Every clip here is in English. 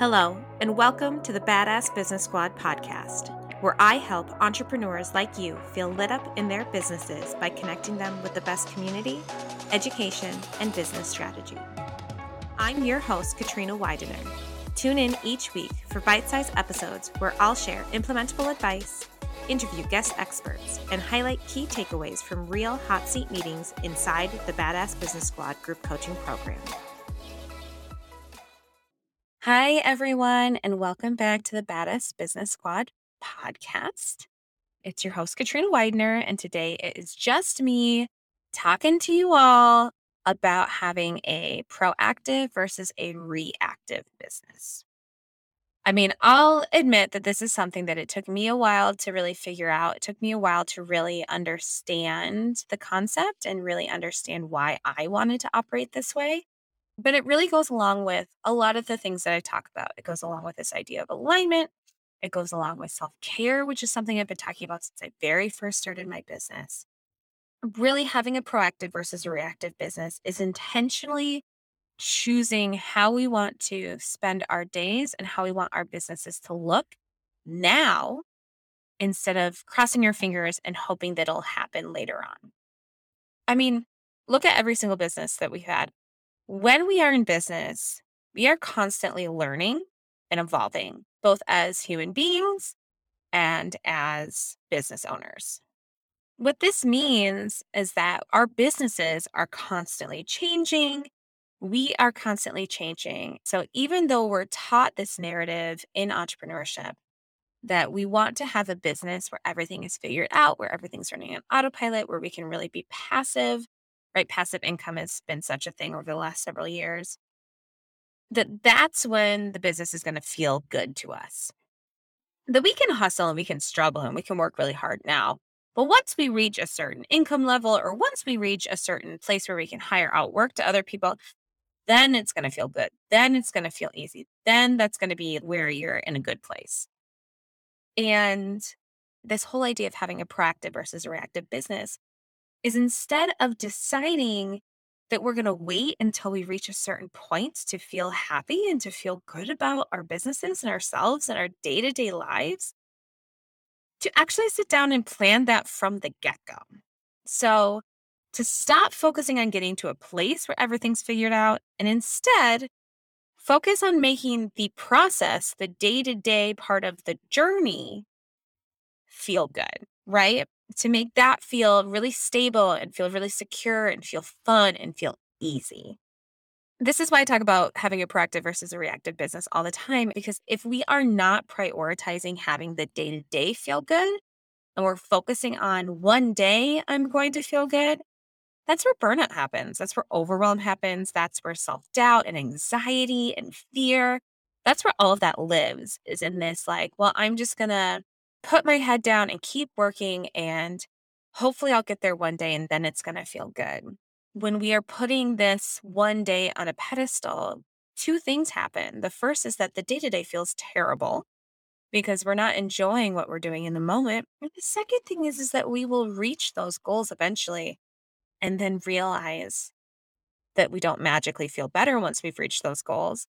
Hello, and welcome to the Badass Business Squad podcast, where I help entrepreneurs like you feel lit up in their businesses by connecting them with the best community, education, and business strategy. I'm your host, Katrina Widener. Tune in each week for bite sized episodes where I'll share implementable advice, interview guest experts, and highlight key takeaways from real hot seat meetings inside the Badass Business Squad group coaching program. Hi, everyone, and welcome back to the Badass Business Squad podcast. It's your host, Katrina Widener, and today it is just me talking to you all about having a proactive versus a reactive business. I mean, I'll admit that this is something that it took me a while to really figure out. It took me a while to really understand the concept and really understand why I wanted to operate this way. But it really goes along with a lot of the things that I talk about. It goes along with this idea of alignment. It goes along with self care, which is something I've been talking about since I very first started my business. Really, having a proactive versus a reactive business is intentionally choosing how we want to spend our days and how we want our businesses to look now instead of crossing your fingers and hoping that it'll happen later on. I mean, look at every single business that we've had when we are in business, we are constantly learning and evolving, both as human beings and as business owners. What this means is that our businesses are constantly changing. We are constantly changing. So, even though we're taught this narrative in entrepreneurship that we want to have a business where everything is figured out, where everything's running on autopilot, where we can really be passive right? Passive income has been such a thing over the last several years. That that's when the business is going to feel good to us. That we can hustle and we can struggle and we can work really hard now. But once we reach a certain income level or once we reach a certain place where we can hire out work to other people, then it's going to feel good. Then it's going to feel easy. Then that's going to be where you're in a good place. And this whole idea of having a proactive versus a reactive business is instead of deciding that we're going to wait until we reach a certain point to feel happy and to feel good about our businesses and ourselves and our day to day lives, to actually sit down and plan that from the get go. So, to stop focusing on getting to a place where everything's figured out and instead focus on making the process, the day to day part of the journey, feel good, right? To make that feel really stable and feel really secure and feel fun and feel easy. This is why I talk about having a proactive versus a reactive business all the time, because if we are not prioritizing having the day to day feel good and we're focusing on one day, I'm going to feel good, that's where burnout happens. That's where overwhelm happens. That's where self doubt and anxiety and fear, that's where all of that lives is in this like, well, I'm just going to put my head down and keep working and hopefully I'll get there one day and then it's going to feel good. When we are putting this one day on a pedestal, two things happen. The first is that the day to day feels terrible because we're not enjoying what we're doing in the moment. And the second thing is, is that we will reach those goals eventually and then realize that we don't magically feel better once we've reached those goals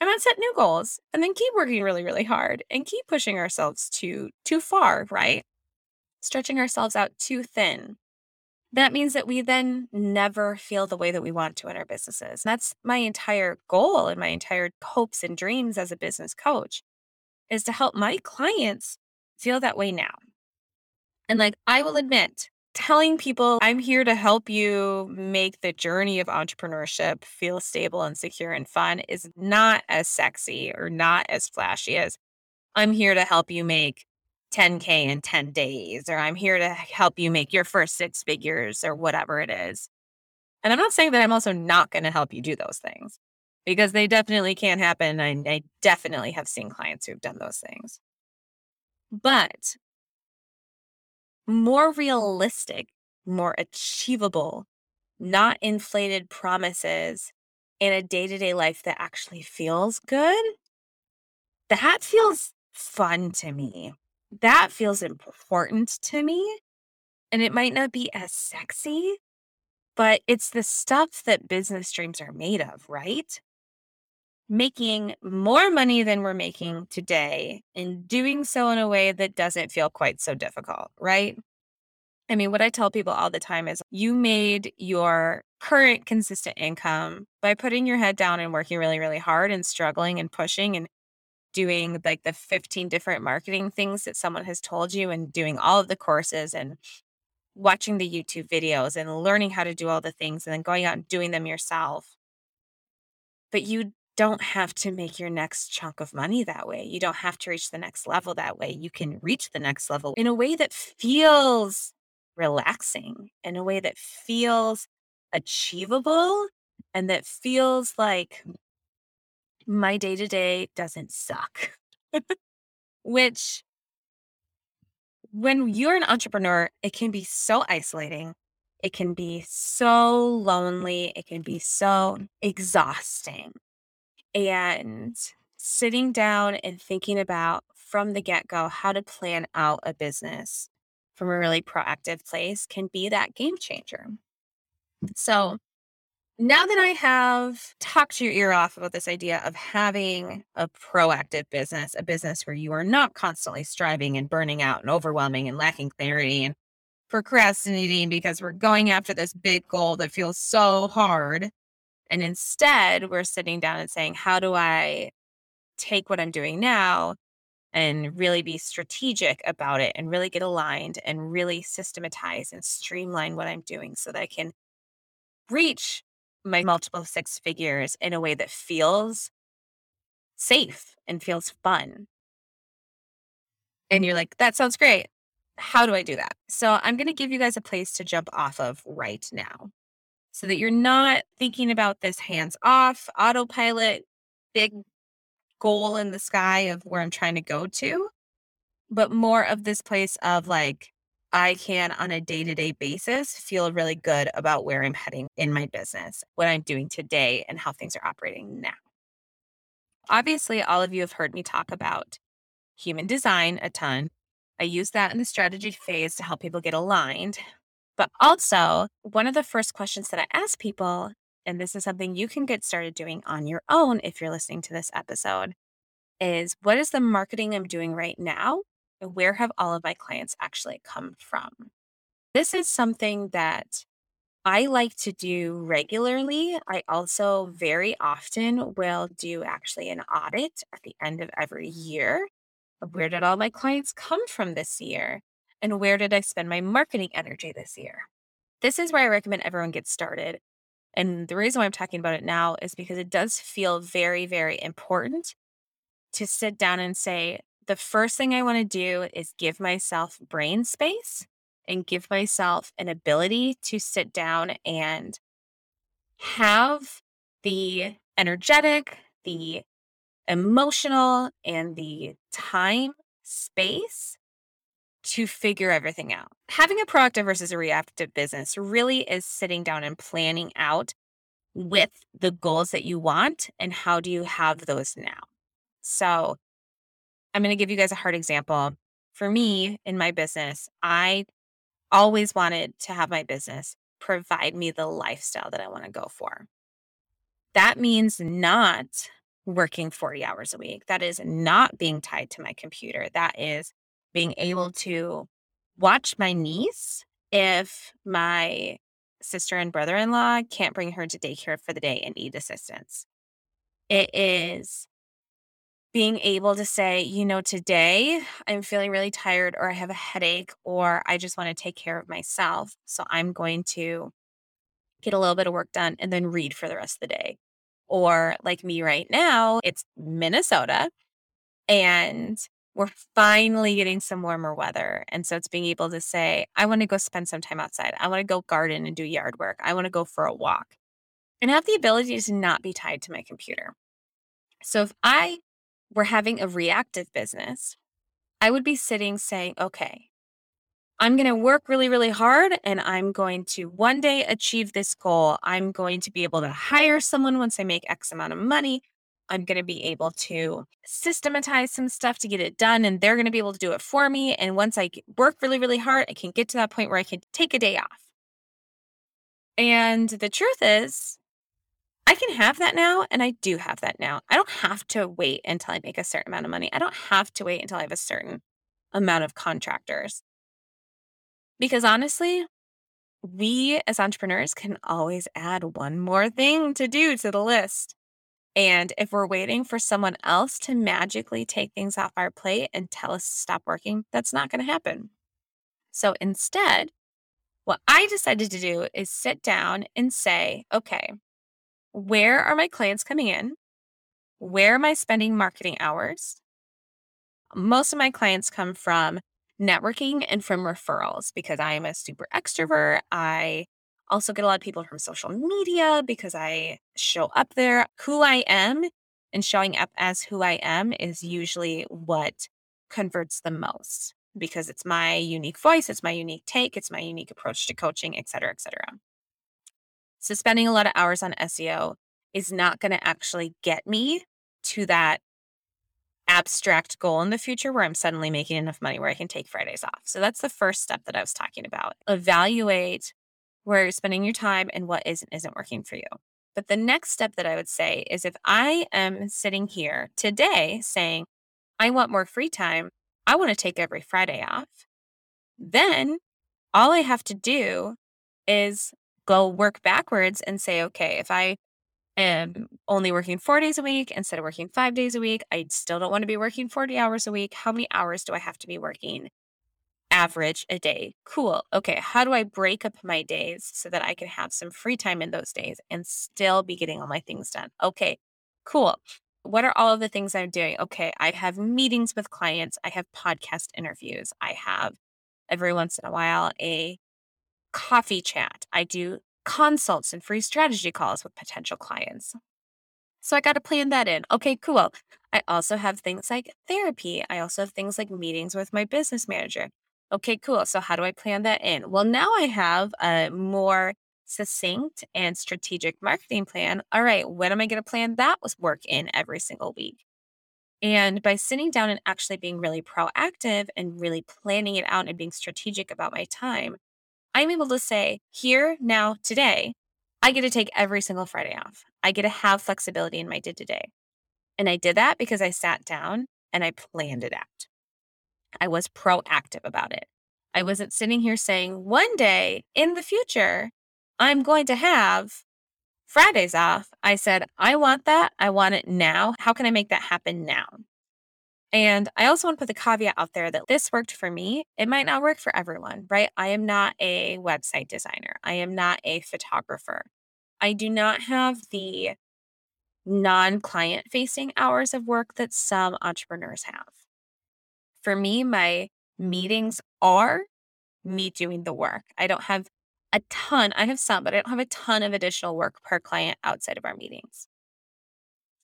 and then set new goals and then keep working really really hard and keep pushing ourselves too too far right? Stretching ourselves out too thin. That means that we then never feel the way that we want to in our businesses. That's my entire goal and my entire hopes and dreams as a business coach is to help my clients feel that way now. And like i will admit telling people I'm here to help you make the journey of entrepreneurship feel stable and secure and fun is not as sexy or not as flashy as I'm here to help you make 10K in 10 days, or I'm here to help you make your first six figures, or whatever it is. And I'm not saying that I'm also not going to help you do those things because they definitely can happen. I, I definitely have seen clients who've done those things. But more realistic, more achievable, not inflated promises in a day to day life that actually feels good, that feels fun to me. That feels important to me. And it might not be as sexy, but it's the stuff that business dreams are made of, right? Making more money than we're making mm-hmm. today and doing so in a way that doesn't feel quite so difficult, right? I mean, what I tell people all the time is you made your current consistent income by putting your head down and working really, really hard and struggling and pushing and doing like the 15 different marketing things that someone has told you and doing all of the courses and watching the YouTube videos and learning how to do all the things and then going out and doing them yourself. But you don't have to make your next chunk of money that way. You don't have to reach the next level that way. You can reach the next level in a way that feels relaxing, in a way that feels achievable, and that feels like my day to day doesn't suck. Which when you're an entrepreneur, it can be so isolating. It can be so lonely. It can be so exhausting. And sitting down and thinking about from the get go how to plan out a business from a really proactive place can be that game changer. So, now that I have talked your ear off about this idea of having a proactive business, a business where you are not constantly striving and burning out and overwhelming and lacking clarity and procrastinating because we're going after this big goal that feels so hard. And instead, we're sitting down and saying, how do I take what I'm doing now and really be strategic about it and really get aligned and really systematize and streamline what I'm doing so that I can reach my multiple six figures in a way that feels safe and feels fun. And you're like, that sounds great. How do I do that? So I'm going to give you guys a place to jump off of right now so that you're not thinking about this hands off autopilot, big mm. goal in the sky of where I'm trying to go to, but more of this place of like, I can, on a day to day basis, feel really good about where I'm heading in my business, what I'm doing today, and how things are operating now. Obviously, all of you have heard me talk about human design a ton. I use that in the strategy phase to help people get aligned. But also, one of the first questions that I ask people, and this is something you can get started doing on your own if you're listening to this episode, is what is the marketing I'm doing right now And where have all of my clients actually come from? This is something that I like to do regularly. I also very often will do actually an audit at the end of every year of where did all my clients come from this year? And where did I spend my marketing energy this year? This is where I recommend everyone get started. And the reason why I'm talking about it now is because it does feel very, very important to sit down and say, the first thing I want to do is give myself brain space and give myself an ability to sit down and have the energetic, the emotional, and the time space to figure everything out. Having a proactive versus a reactive business really is sitting down and planning out with the goals that you want and how do you have those now. So, I'm going to give you guys a hard example. For me in my business, I always wanted to have my business provide me the lifestyle that I want to go for. That means not working 40 hours a week. That is not being tied to my computer. That is being able to watch my niece if my sister and brother in law can't bring her to daycare for the day and need assistance. It is being able to say, you know, today I'm feeling really tired or I have a headache or I just want to take care of myself. So I'm going to get a little bit of work done and then read for the rest of the day. Or like me right now, it's Minnesota and we're finally getting some warmer weather. And so it's being able to say, I want to go spend some time outside. I want to go garden and do yard work. I want to go for a walk and have the ability to not be tied to my computer. So if I were having a reactive business, I would be sitting saying, okay, I'm going to work really, really hard and I'm going to one day achieve this goal. I'm going to be able to hire someone once I make X amount of money. I'm going to be able to systematize some stuff to get it done and they're going to be able to do it for me. And once I work really, really hard, I can get to that point where I can take a day off. And the truth is, I can have that now, and I do have that now. I don't have to wait until I make a certain amount of money. I don't have to wait until I have a certain amount of contractors. Because honestly, we as entrepreneurs can always add one more thing to do to the list. And if we're waiting for someone else to magically take things off our plate and tell us to stop working, that's not going to happen. So instead, what I decided to do is sit down and say, okay, where are my clients coming in? Where am I spending marketing hours? Most of my clients come from networking and from referrals because I am a super extrovert. I also get a lot of people from social media because I show up there. Who I am and showing up as who I am is usually what converts the most because it's my unique voice, it's my unique take, it's my unique approach to coaching, et cetera, et cetera. So spending a lot of hours on SEO is not going to actually get me to that abstract goal in the future where I'm suddenly making enough money where I can take Fridays off. So that's the first step that I was talking about. Evaluate where you're spending your time and what isn't isn't working for you. But the next step that I would say is if I am sitting here today saying, I want more free time, I want to take every Friday off, then all I have to do is go work backwards and say, okay, if I am only working four days a week instead of working five days a week. I still don't want to be working 40 hours a week. How many hours do I have to be working average a day? Cool. Okay. How do I break up my days so that I can have some free time in those days and still be getting all my things done? Okay. Cool. What are all of the things I'm doing? Okay. I have meetings with clients. I have podcast interviews. I have every once in a while a coffee chat. I do consults and free strategy calls with potential clients. So I got to plan that in. Okay, cool. I also have things like therapy. I also have things like meetings with my business manager. Okay, cool. So how do I plan that in? Well, now I have a more succinct and strategic marketing plan. All right, when am I going to plan that work in every single week? And by sitting down and actually being really proactive and really planning it out and being strategic about my time, I'm able to say, here, now, today, I get to take every single Friday off. I get to have flexibility in my day to day. And I did that because I sat down and I planned it out. I was proactive about it. I mm. wasn't sitting here saying, one day in the future, I'm going to have Fridays off. I said, I want that. I want it now. How can I make that happen now? And I also want to put the caveat out there that this worked for me. It might not work for everyone, right? I am not a website designer. I am not a photographer. I do not have the non client facing hours of work that some entrepreneurs have. For me, my meetings are me doing the work. I don't have a ton, I have some, but I don't have a ton of additional work per client outside of our meetings.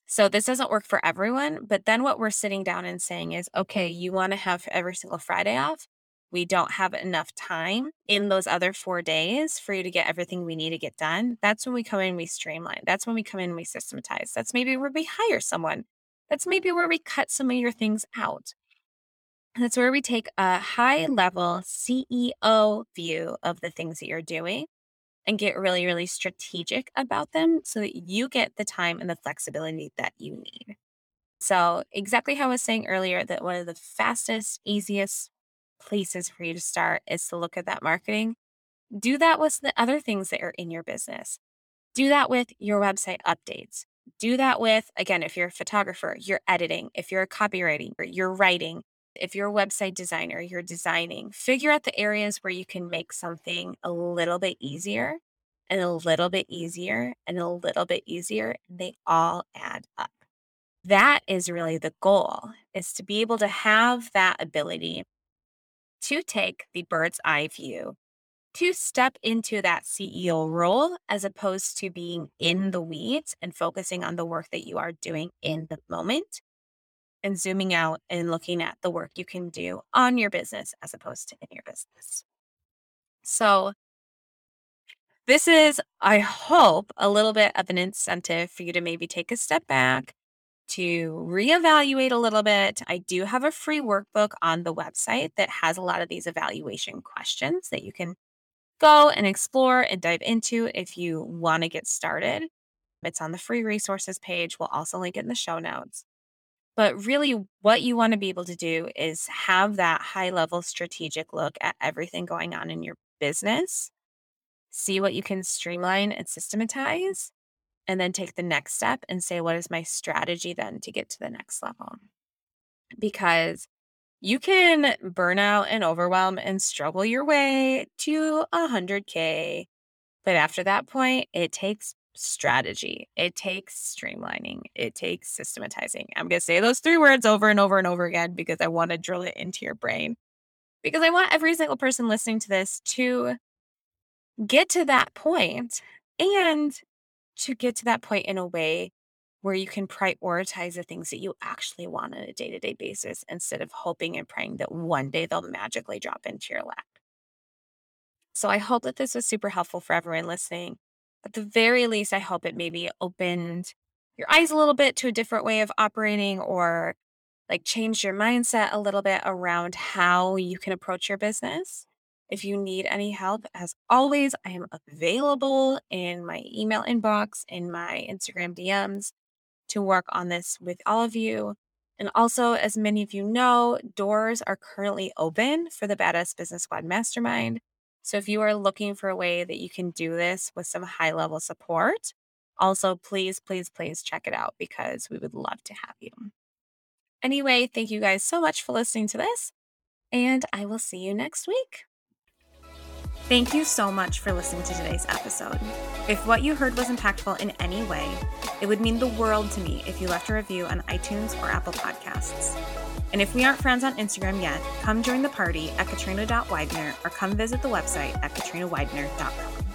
So this doesn't work for everyone, but then what we're sitting down and saying is, okay, you want to have every single Friday off. We don't have enough time in those other four days for you to get everything we need to get done. That's when we come in, we streamline. That's when we come in, we systematize. That's maybe where we hire someone. That's maybe where we cut some of your things out. That's where we take a high level CEO view of the things that you're doing and get really, really strategic about them so that you get the time and the flexibility that you need. So, exactly how I was saying earlier, that one of the fastest, easiest places for you to start is to look at that marketing. Do that with the other things that are in your business. Do that with your website updates. Do that with, again, if you're a photographer, you're editing. If you're a copywriting, you're writing. If you're a website designer, you're designing, figure out the areas where you can make something a little bit easier and a little bit easier and a little bit easier. And they all add up. That is really the goal is to be able to have that ability to take the bird's eye view, to step into that CEO role as opposed to being in the weeds and focusing on the work that you are doing in the moment and zooming out and looking at the work you can do on your business as opposed to in your business. So, this is, I hope, a little bit of an incentive for you to maybe take a step back, to reevaluate a little bit. I do have a free workbook on the website that has a lot of these evaluation questions that you can go and explore and dive into if you want to get started. It's on the free resources page. We'll also link it in the show notes. But really, what you want to be able to do is have that high level strategic look at everything going on in your business, see what you can streamline and systematize, and then take the next step and say, what is my strategy then to get to the next level? Because you can burn out and overwhelm and struggle your way to 100K. But after that point, it takes strategy, it takes streamlining, it takes systematizing. I'm going to say those three words over and over and over again because I want to drill it into your brain. Because I want every single person listening to this to get to that point and to get to that point in a way where you can prioritize the things that you actually want on a day to day basis instead of hoping and praying that one day they'll magically drop into your lap. So I hope that this was super helpful for everyone listening. At the very least, I hope it maybe opened your eyes a little bit to a different way of operating or like changed your mindset a little bit around how you can approach your business. If you need any help, as always, I am available in my email inbox, in my Instagram DMs to work on this with all of you. And also, as many of you know, doors are currently open for the Badass Business Squad Mastermind. So if you are looking for a way that you can do this with some high level support, also please, please, please check it out because we would love to have you. Anyway, thank you guys so much for listening to this, and I will see you next week. Thank you so much for listening to today's episode. If what you heard was impactful in any way, it would mean the world to me if you left a review on iTunes or Apple Podcasts. And if we aren't friends on Instagram yet, come join the party at katrina.widener or come visit the website at katrinawidener.com.